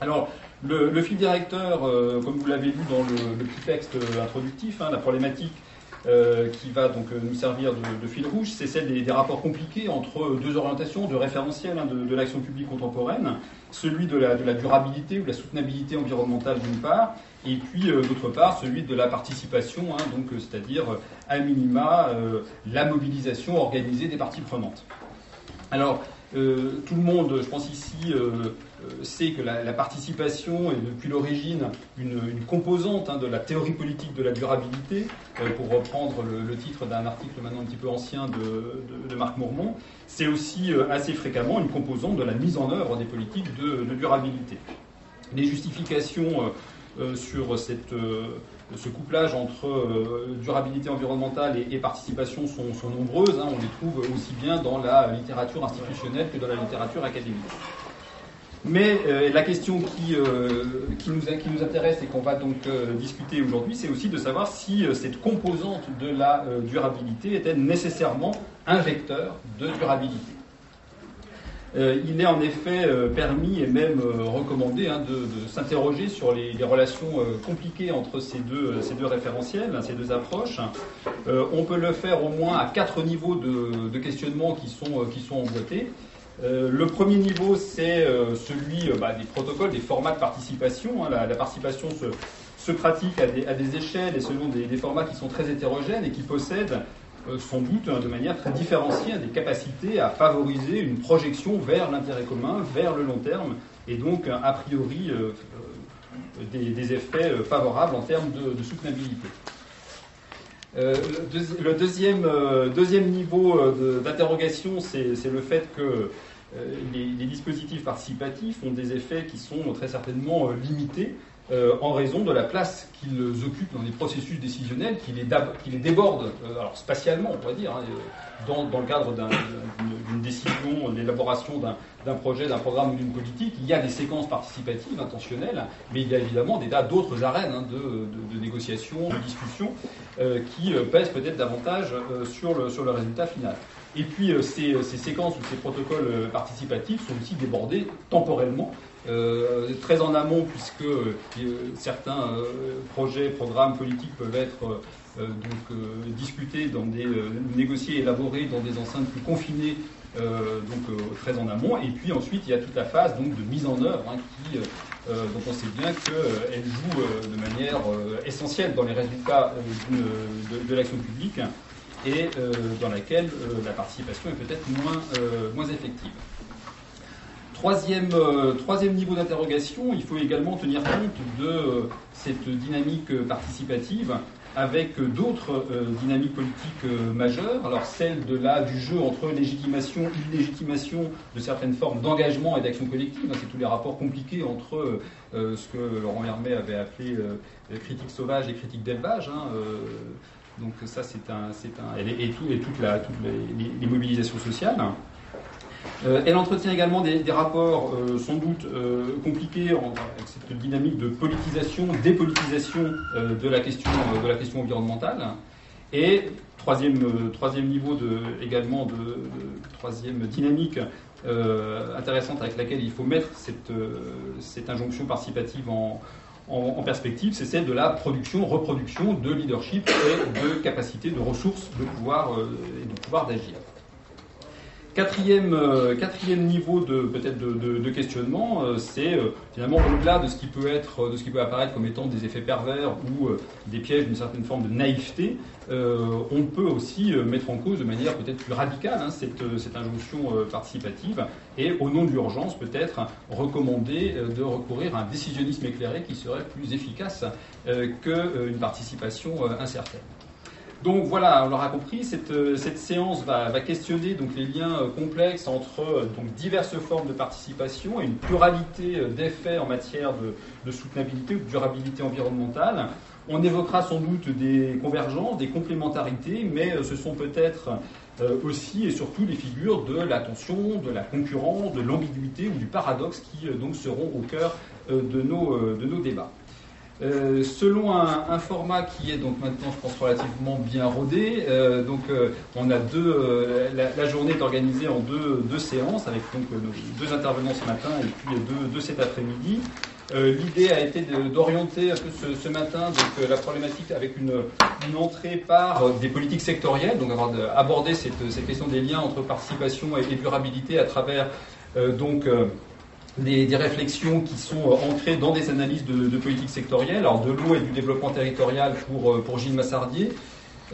Alors, le, fil directeur, comme vous l'avez lu dans le, petit texte introductif, hein, la problématique euh, qui va donc euh, nous servir de, fil rouge, c'est celle des, rapports compliqués entre deux orientations, de référentiels hein, de, l'action publique contemporaine, celui de la, durabilité ou la soutenabilité environnementale d'une part, et puis euh, d'autre part celui de la participation, hein, donc c'est-à-dire à minima la mobilisation organisée des parties prenantes. Alors tout le monde, je pense ici, euh, sait que la, participation est depuis l'origine une, composante hein, de la théorie politique de la durabilité, euh, pour reprendre le, titre d'un article maintenant un petit peu ancien de, Marc Mourmont, c'est aussi euh, assez fréquemment une composante de la mise en œuvre des politiques de, durabilité. Les justifications sur cette, ce couplage entre durabilité environnementale et, participation sont, nombreuses. Hein. on les trouve aussi bien dans la littérature institutionnelle que dans la littérature académique. Mais euh, la question qui, euh, qui, nous, qui, nous, intéresse et qu'on va donc euh, discuter aujourd'hui, c'est aussi de savoir si cette composante de la durabilité était nécessairement un vecteur de durabilité. Il est en effet permis et même recommandé hein, de, s'interroger sur les, relations compliquées entre ces deux, référentiels, hein, ces deux approches. on peut le faire au moins à quatre niveaux de, questionnement qui sont, emboîtés. Euh, le premier niveau, c'est euh, celui euh, bah, des protocoles, des formats de participation. Hein. La, participation se, pratique à des, échelles et selon des, formats qui sont très hétérogènes et qui possèdent sans doute hein, de manière très différenciée des capacités à favoriser une projection vers l'intérêt commun, vers le long terme, et donc a priori des, effets favorables en termes de, soutenabilité. le deuxième, niveau d'interrogation, c'est le fait que euh, les, dispositifs participatifs ont des effets qui sont très certainement euh, limités euh, en raison de la place qu'ils occupent dans les processus décisionnels, qui les, débordent, alors spatialement, on pourrait dire, hein, dans, le cadre d'une décision, d'élaboration d'un projet, d'un programme ou d'une politique. Il y a des séquences participatives intentionnelles, mais il y a évidemment des d'autres arènes hein, de, négociation, de discussion, qui pèsent peut-être davantage sur le résultat final. Et puis euh, euh, ces, séquences ou ces protocoles euh, participatifs sont aussi débordés temporellement, très en amont, puisque certains projets, programmes politiques peuvent être donc, discutés, dans des, négociés, élaborés dans des enceintes plus confinées, donc très en amont. Et puis ensuite, il y a toute la phase donc, de mise en œuvre hein, qui dont on sait bien qu'elle joue de manière essentielle dans les résultats de, de l'action publique et euh, dans laquelle euh, la participation est peut-être moins, euh, moins effective. Troisième, troisième, niveau d'interrogation, il faut également tenir compte de cette dynamique participative avec d'autres dynamiques politiques majeures. Alors celle de du jeu entre légitimation, illégitimation de certaines formes d'engagement et d'action collective. C'est tous les rapports compliqués entre ce que Laurent Hermé avait appelé critique sauvage et critique d'élevage. Hein, donc ça, c'est un, un, et, tout, et toutes les, mobilisations sociales. Euh, elle entretient également des, rapports euh, sans doute euh, compliqués avec cette dynamique de politisation, dépolitisation de, la question, de la question environnementale. Et troisième, troisième niveau de, également de, troisième dynamique intéressante avec laquelle il faut mettre cette, cette injonction participative en, en, perspective, c'est celle de la production, reproduction de leadership et de capacité, de ressources, de pouvoir euh, et de pouvoir d'agir. Quatrième, euh, quatrième niveau de, questionnement, euh, c'est euh, finalement au-delà de ce qui peut être, de ce qui peut apparaître comme étant des effets pervers ou des pièges d'une certaine forme de naïveté. on peut aussi mettre en cause de manière peut-être plus radicale hein, cette, cette, injonction participative et au nom de l'urgence peut-être recommander de recourir à un décisionnisme éclairé qui serait plus efficace qu'une participation incertaine. Donc voilà, on l'aura compris, cette, euh, séance va, questionner les liens euh, complexes entre euh, diverses formes de participation et une pluralité d'effets en matière de, soutenabilité ou de durabilité environnementale. On évoquera sans doute des convergences, des complémentarités, mais ce sont peut-être aussi et surtout les figures de la tension, de la concurrence, de l'ambiguïté ou du paradoxe qui donc seront au cœur de nos débats. Euh, selon un, format qui est donc maintenant, je pense, relativement bien rodé, euh, donc euh, on a deux, la, journée est organisée en deux, séances avec donc deux intervenants ce matin et puis deux, cet après-midi. L'idée a été d'orienter un peu ce, matin donc, la problématique avec une, une, entrée par des politiques sectorielles, donc avoir aborder cette, cette, question des liens entre participation et, durabilité à travers donc des, réflexions qui sont euh, ancrées dans des analyses de, politique sectorielle, alors de l'eau et du développement territorial pour, euh, pour Gilles Massardier,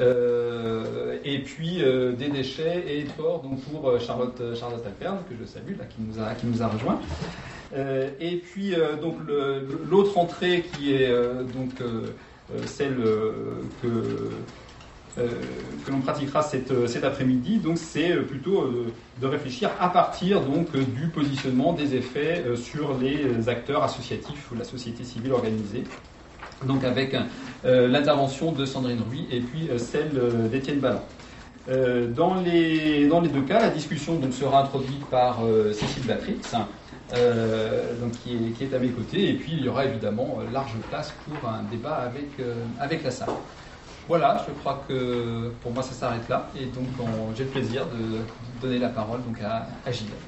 euh, et puis des déchets et sport donc pour Charlotte, Charlotte Alperne, que je salue, là, qui, nous a, qui nous a rejoint. et puis donc l'autre entrée qui est donc celle que que l'on pratiquera cet, euh, cet après-midi. Donc c'est euh, plutôt de réfléchir à partir donc du positionnement des effets sur les acteurs associatifs ou la société civile organisée. Donc avec l'intervention de Sandrine Ruy et puis celle d'Étienne Ballon. dans, les, deux cas, la discussion donc, sera introduite par Cécile Batrix, donc, qui, est, à mes côtés, et puis il y aura évidemment large place pour un débat avec la salle. Voilà, je crois que pour moi ça s'arrête là. Et donc j'ai le plaisir de donner la parole donc à, à Gilles.